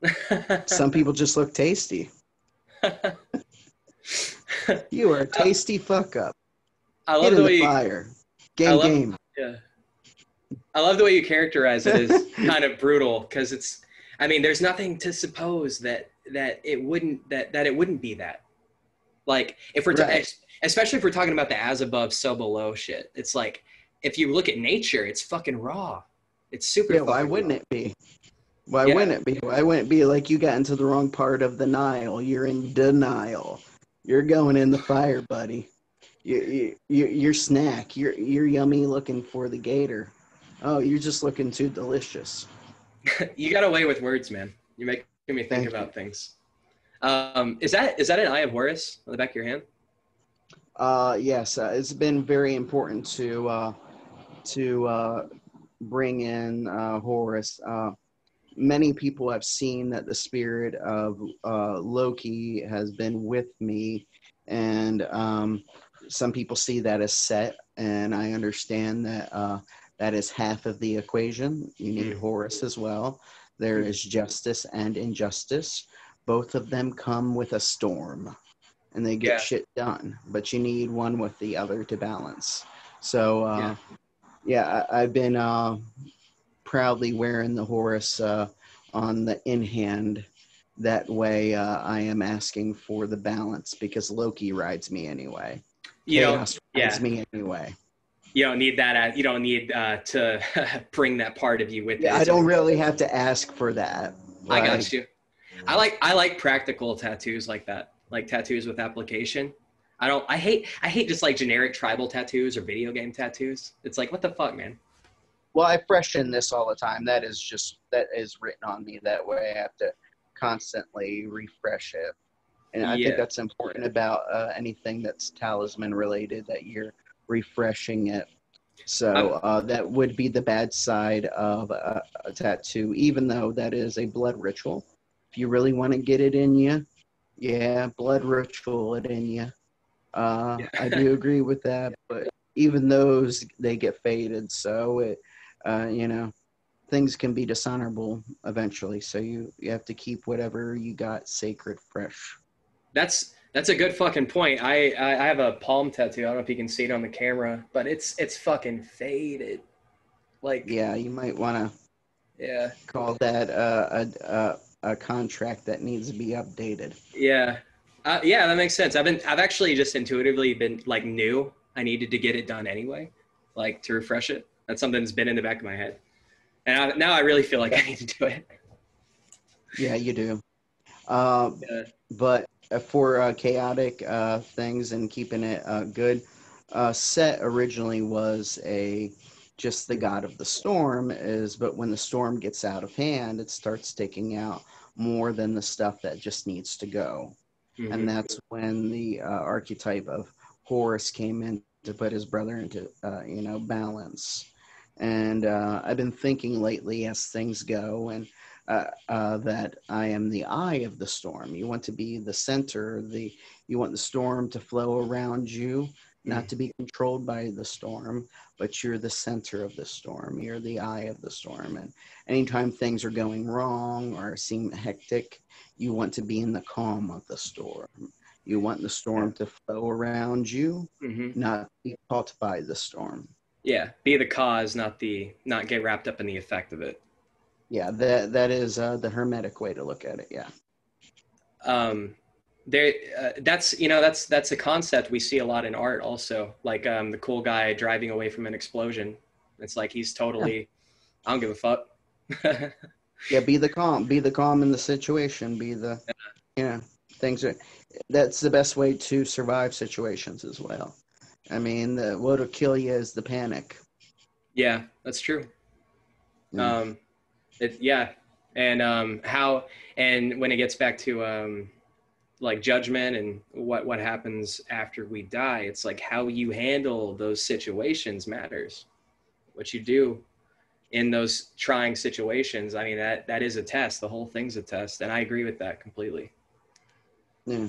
Speaker 2: (laughs) Some people just look tasty. (laughs) You are a tasty fuck up.
Speaker 1: I love
Speaker 2: Get in
Speaker 1: the
Speaker 2: the
Speaker 1: way you,
Speaker 2: fire. Game,
Speaker 1: love-
Speaker 2: game.
Speaker 1: Yeah. I love the way you characterize it as (laughs) kind of brutal because it's I mean there's nothing to suppose that that it wouldn't that that it wouldn't be that. Like if we're
Speaker 2: Right.
Speaker 1: es- especially if we're talking about the as above so below shit. It's like if you look at nature it's fucking raw. It's super
Speaker 2: Yeah, why wouldn't
Speaker 1: raw.
Speaker 2: it be? Why
Speaker 1: Yeah.
Speaker 2: wouldn't it be? Why wouldn't it be like you got into the wrong part of the Nile? You're in denial. You're going in the fire, buddy. You, you, you, your snack. You're, you're yummy looking for the gator. Oh, you're just looking too delicious. (laughs)
Speaker 1: you got away with words, man. You're making me think
Speaker 2: Thank you.
Speaker 1: about things. Um, is that is that an eye of Horus on the back of your hand?
Speaker 2: Uh, yes, uh, it's been very important to uh, to uh, bring in uh, Horus. Uh, many people have seen that the spirit of uh, Loki has been with me, and um, some people see that as set, and I understand that uh, that is half of the equation. You need
Speaker 1: Mm.
Speaker 2: Horus as well. There is justice and injustice. Both of them come with a storm and they get
Speaker 1: Yeah.
Speaker 2: shit done. But you need one with the other to balance. So, uh, yeah, I, I've been uh, proudly wearing the Horus uh, on the in hand. That way, uh, I am asking for the balance because Loki rides me anyway.
Speaker 1: You know,
Speaker 2: Chaos rides
Speaker 1: yeah.
Speaker 2: me anyway.
Speaker 1: You don't need that. You don't need uh, to (laughs) bring that part of you with.
Speaker 2: Yeah,
Speaker 1: you.
Speaker 2: I don't really have to ask for that.
Speaker 1: I got you. I like I like practical tattoos like that, like tattoos with application. I don't. I hate. I hate just like generic tribal tattoos or video game tattoos. It's like what the fuck, man.
Speaker 3: Well, I freshen this all the time. That is just that is written on me that way. I have to constantly refresh it, and I
Speaker 1: Yeah.
Speaker 3: think that's important about uh, anything that's talisman related. That you're
Speaker 2: refreshing it. So uh, that would be the bad side of a, a tattoo, even though that is a blood ritual. If you really want to get it in you, yeah, blood ritual it in you. Uh,
Speaker 1: Yeah.
Speaker 2: I do (laughs) agree with that, but even those they get faded, so it, uh, you know, things can be dishonorable eventually. So you you have to keep whatever you got sacred fresh.
Speaker 1: That's that's a good fucking point. I, I I have a palm tattoo. I don't know if you can see it on the camera, but it's it's fucking faded. Like
Speaker 2: Yeah, you might want to
Speaker 1: yeah
Speaker 2: call that uh, a, a a contract that needs to be updated.
Speaker 1: yeah uh, yeah that makes sense. I've been I've actually just intuitively been like knew I needed to get it done anyway, like to refresh it. That's something that's been in the back of my head, and I, now I really feel like I need to do it.
Speaker 2: Yeah, you do. Uh,
Speaker 1: Yeah.
Speaker 2: but for uh, chaotic uh, things and keeping it uh, good, uh, Set originally was a just the god of the storm. Is but when the storm gets out of hand, it starts taking out more than the stuff that just needs to go.
Speaker 1: Mhm.
Speaker 2: and that's when the uh, archetype of Horus came in to put his brother into uh, you know balance. And uh, I've been thinking lately as things go, and uh, uh, that I am the eye of the storm. You want to be the center. The you want the storm to flow around you, not to be controlled by the storm, but you're the center of the storm. You're the eye of the storm. And anytime things are going wrong or seem hectic, you want to be in the calm of the storm. You want the storm to flow around you,
Speaker 1: Mhm.
Speaker 2: not be caught by the storm.
Speaker 1: Yeah, be the cause, not the not get wrapped up in the effect of it.
Speaker 2: Yeah, that that is uh, the hermetic way to look at it. Yeah.
Speaker 1: um there uh, that's you know that's that's a concept we see a lot in art also like um the cool guy driving away from an explosion it's like he's totally i don't give a fuck (laughs)
Speaker 2: Yeah, be the calm. Be the calm in the situation. Be the you know things are that's the best way to survive situations as well i mean the, what'll kill you is the panic
Speaker 1: Yeah, that's true.
Speaker 2: Mm.
Speaker 1: Um, yeah, and um, how and when it gets back to um, like judgment and what what happens after we die, it's like how you handle those situations matters. What you do in those trying situations, I mean that that is a test. The whole thing's a test, and I agree with that completely.
Speaker 2: Yeah.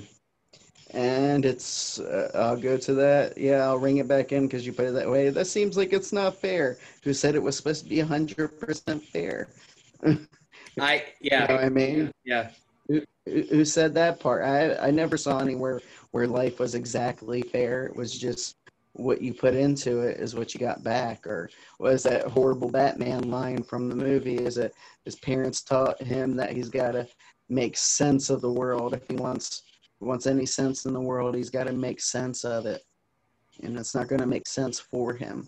Speaker 2: And it's, uh, I'll go to that. Yeah, I'll ring it back in because you put it that way. That seems like it's not fair. Who said it was supposed to be 100% fair? (laughs)
Speaker 1: I
Speaker 2: You
Speaker 1: yeah
Speaker 2: know what I mean?
Speaker 1: yeah
Speaker 2: Who, who said that part? I, I never saw anywhere where life was exactly fair. It was just what you put into it is what you got back. Or was that horrible Batman line from the movie? Is it his parents taught him that he's got to make sense of the world if he wants wants any sense in the world he's got to make sense of it and it's not going to make sense for him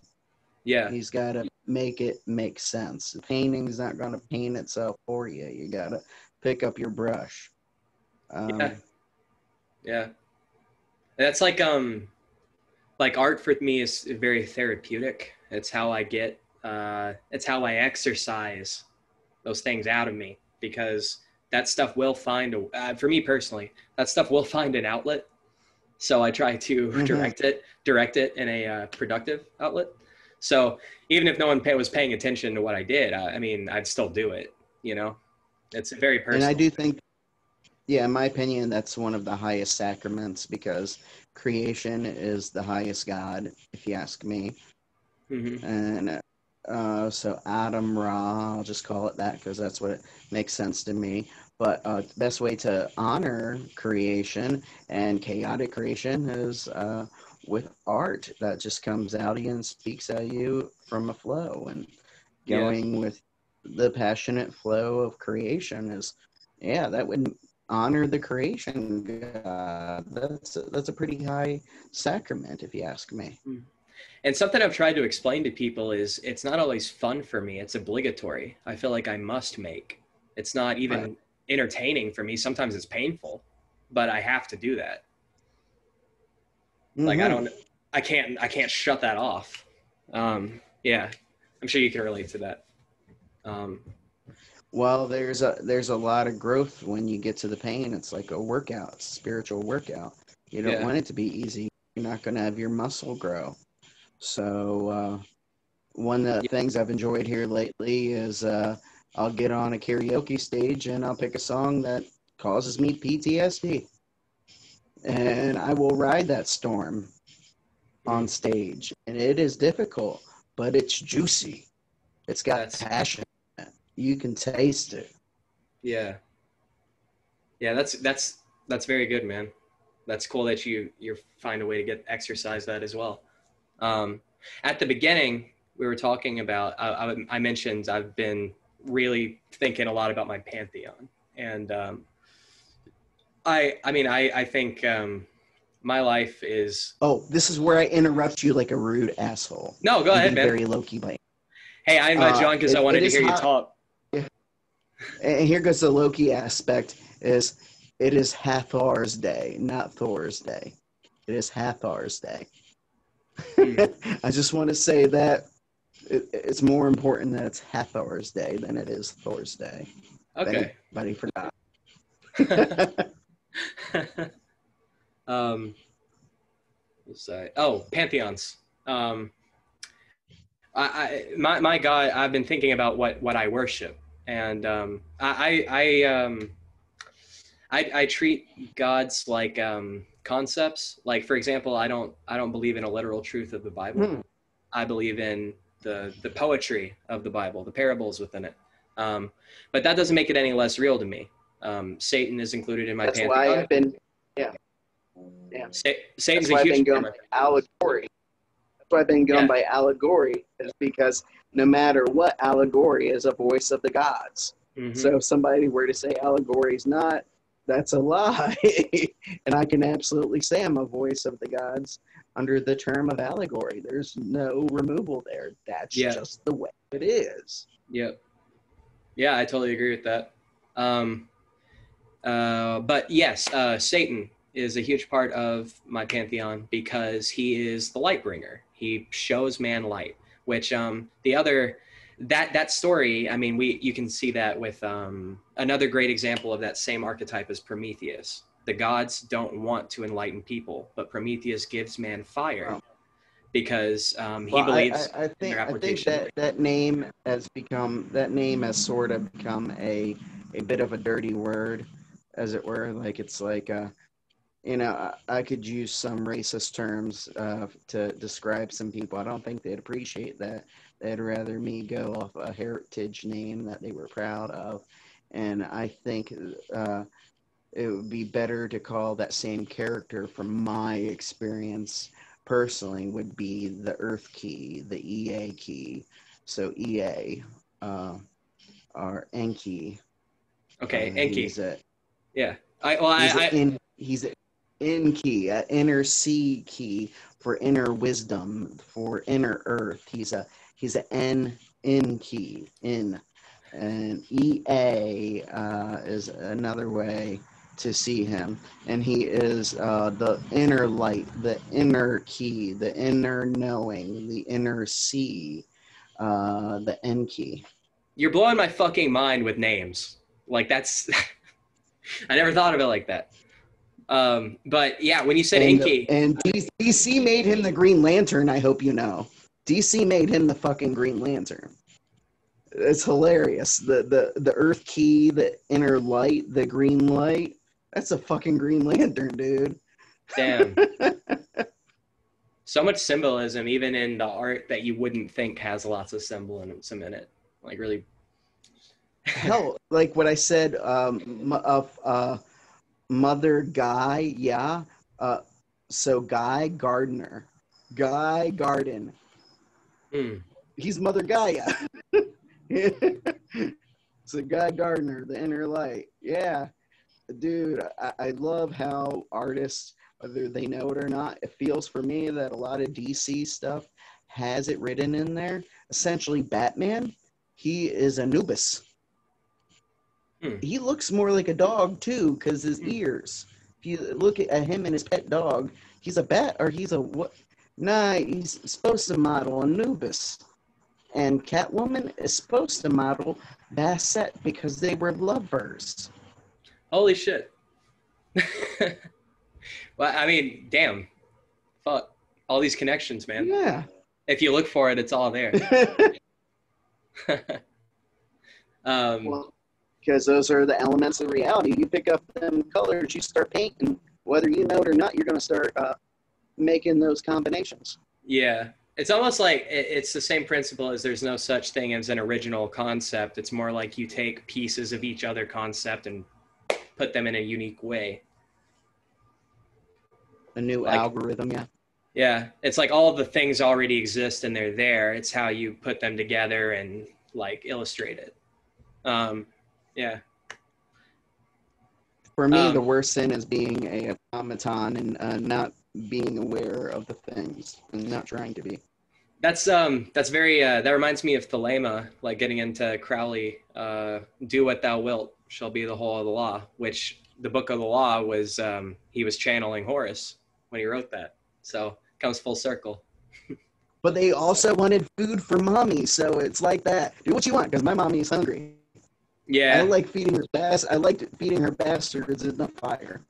Speaker 1: yeah
Speaker 2: he's got to make it make sense the painting's not going to paint itself for you you got to pick up your brush um,
Speaker 1: Yeah. yeah. That's like um, like art for me is very therapeutic. It's how I get. Uh, it's how I exercise those things out of me because that stuff will find a. Uh, for me personally, that stuff will find an outlet. So I try to
Speaker 2: Mhm.
Speaker 1: direct it, direct it in a uh, productive outlet. So even if no one pay, was paying attention to what I did, I, I mean, I'd still do it. You know, it's a very personal.
Speaker 2: and i do think yeah in my opinion that's one of the highest sacraments because creation is the highest god if you ask me
Speaker 1: Mhm.
Speaker 2: and uh, so Atum Ra, I'll just call it that because that's what it makes sense to me. But uh, the best way to honor creation and chaotic creation is uh, with art that just comes out of you and speaks at you from a flow and going with the passionate flow of creation is yeah that would honor the creation god that's a, that's a pretty high sacrament if you ask me hmm.
Speaker 1: And something I've tried to explain to people is it's not always fun for me. It's obligatory. I feel like I must make. It's not even
Speaker 2: Right.
Speaker 1: entertaining for me. Sometimes it's painful, but I have to do that. Like I
Speaker 2: Mhm.
Speaker 1: don't I can't I can't shut that off. Um yeah. I'm sure you can relate to that. Um
Speaker 2: Well, there's a there's a lot of growth when you get to the pain. It's like a workout, a spiritual workout. You don't
Speaker 1: Yeah.
Speaker 2: want it to be easy. You're not going to have your muscle grow. So uh, one of the things I've enjoyed here lately is uh, I'll get on a karaoke stage and I'll pick a song that causes me PTSD, and I will ride that storm on stage. And it is difficult, but it's juicy. It's got
Speaker 1: That's-
Speaker 2: passion. You can taste it.
Speaker 1: yeah. Yeah, that's that's that's very good, man. That's cool that you you find a way to get exercise that as well. Um, at the beginning, we were talking about. I, I, I mentioned I've been really thinking a lot about my pantheon, and um, I I mean I I think um, my life is.
Speaker 2: Oh, this is where I interrupt you like a rude asshole.
Speaker 1: No, go ahead, man.
Speaker 2: Very low key, but
Speaker 1: Hey, I invite
Speaker 2: Uh,
Speaker 1: you on because I wanted to hear you
Speaker 2: hot.
Speaker 1: talk.
Speaker 2: and here goes the Loki aspect: is it is Hathor's day, not Thor's day. It is Hathor's day.
Speaker 1: Hmm. (laughs)
Speaker 2: I just want to say that it, it's more important that it's Hathor's day than it is Thor's day. If
Speaker 1: Okay.
Speaker 2: Anybody forgot? (laughs) (laughs) (laughs)
Speaker 1: um, that? Oh, pantheons. Um, I, I my my God, I've been thinking about what what I worship, and um, I I I, um, I I treat gods like um, concepts. Like for example, I don't I don't believe in a literal truth of the Bible.
Speaker 2: Hmm.
Speaker 1: I believe in the the poetry of the Bible, the parables within it. Um, but that doesn't make it any less real to me. Um, Satan is included in my
Speaker 3: That's
Speaker 1: pantheon.
Speaker 3: why I've been, yeah, yeah.
Speaker 1: Sa- Satan's
Speaker 3: That's why
Speaker 1: a
Speaker 3: I've been going by allegory. That's why I've been going
Speaker 1: Yeah.
Speaker 3: by allegory, is because no matter what, allegory is a voice of the gods.
Speaker 1: Mhm.
Speaker 3: So if somebody were to say allegory is not, that's a lie. (laughs) and I can absolutely say I'm a voice of the gods
Speaker 2: Under the term of allegory, there's no removal there. That's
Speaker 1: Yeah.
Speaker 2: just the way it is.
Speaker 1: Yep. Yeah, I totally agree with that. Um, Uh, but yes, uh, Satan is a huge part of my pantheon because he is the light bringer. He shows man light, which um, the other that that story. I mean, we you can see that with um, another great example of that same archetype is Prometheus. The gods don't want to enlighten people, but Prometheus gives man fire.
Speaker 2: Wow.
Speaker 1: Because um, he
Speaker 2: Well,
Speaker 1: believes
Speaker 2: I, I think
Speaker 1: their
Speaker 2: I think that that name has become that name has sort of become a a bit of a dirty word, as it were. Like it's like uh, you know, I, I could use some racist terms uh, to describe some people. I don't think they'd appreciate that. They'd rather me go off a heritage name that they were proud of, and I think uh, it would be better to call that same character, from my experience personally, would be the Earth key, the EA key. So EA, uh, or Enki.
Speaker 1: okay, Enki.
Speaker 2: He's a,
Speaker 1: Yeah. I well,
Speaker 2: he's
Speaker 1: I
Speaker 2: a in, he's in key, an inner C key for inner wisdom, for inner earth. He's a he's an N in key in, and EA uh, is another way to see him, and he is uh, the inner light, the inner key, the inner knowing, the inner C, uh, the N key.
Speaker 1: you're blowing my fucking mind with names. Like that's (laughs) (laughs) I never thought of it like that. Um, but yeah, when you said
Speaker 2: and,
Speaker 1: Enki,
Speaker 2: and DC made him the Green Lantern. I hope you know. DC made him the fucking Green Lantern. It's hilarious. The the the Earth key, the inner light, the green light. That's a fucking Green Lantern, dude.
Speaker 1: damn. (laughs) so much symbolism, even in the art that you wouldn't think has lots of symbolism in it. Like really
Speaker 2: Hell, like what I said, um, of uh, Mother Guy, yeah. Uh, so Guy Gardner, Guy Garden.
Speaker 1: Hmm.
Speaker 2: he's Mother Gaia. (laughs) so Guy Gardner, the inner light. Yeah, dude, I, I love how artists, whether they know it or not, it feels for me that a lot of DC stuff has it written in there. Essentially, Batman, he is Anubis.
Speaker 1: Hmm.
Speaker 2: He looks more like a dog too, because his
Speaker 1: Hmm.
Speaker 2: ears. If you look at him and his pet dog, he's a bat or he's a what? Nah, he's supposed to model Anubis. And Catwoman is supposed to model Bastet because they were lovers.
Speaker 1: Holy shit. (laughs) well, I mean, damn. Fuck. All these connections, man.
Speaker 2: Yeah.
Speaker 1: If you look for it, it's all there. (laughs) (laughs) um,
Speaker 2: well, because those are the elements of reality. You pick up them colors, you start painting. Whether you know it or not, you're going to start uh, making those combinations.
Speaker 1: yeah. It's almost like it's the same principle as there's no such thing as an original concept. It's more like you take pieces of each other concept and put them in a unique way.
Speaker 2: A new
Speaker 1: Like-
Speaker 2: algorithm, yeah.
Speaker 1: Yeah. It's like all the things already exist and they're there. It's how you put them together and like illustrate it. Um, yeah.
Speaker 2: For me,
Speaker 1: Um,
Speaker 2: the worst sin is being a automaton and uh, not being aware of the things and not trying to be.
Speaker 1: That's um that's very uh that reminds me of Thelema, like getting into Crowley, uh do what thou wilt shall be the whole of the law, which the book of the law was um he was channeling Horus when he wrote that. So comes full circle. (laughs)
Speaker 2: But they also wanted food for mommy, so it's like that. Do what you want, because my mommy is hungry. I
Speaker 1: Yeah.
Speaker 2: like feeding her bas- I like feeding her bastards in the fire.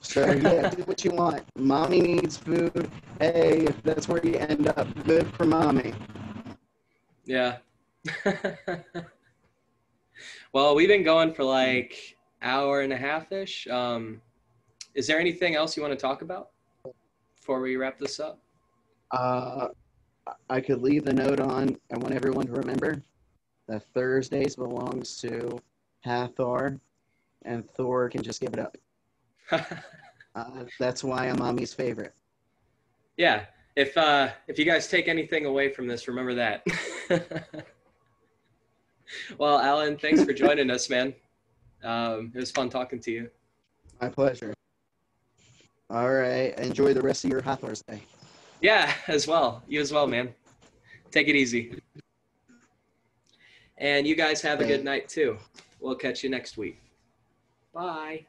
Speaker 2: So yeah, (laughs) do what you want. Mommy needs food. Hey, if that's where you end up, good for mommy.
Speaker 1: Yeah. (laughs) well, we've been going for like hour and a half ish. Um is there anything else you want to talk about before we wrap this up?
Speaker 2: Uh, I could leave the note on. I want everyone to remember that Thursdays belongs to Hathor, and Thor can just give it up. (laughs) Uh, that's why I'm mommy's favorite.
Speaker 1: yeah if uh if you guys take anything away from this remember that (laughs) well alan thanks for joining us man um it was fun talking to you
Speaker 2: My pleasure. All right. Enjoy the rest of your Hathor's day.
Speaker 1: yeah (laughs) as well you as well man take it easy and you guys have a good night too. We'll catch you next week. Bye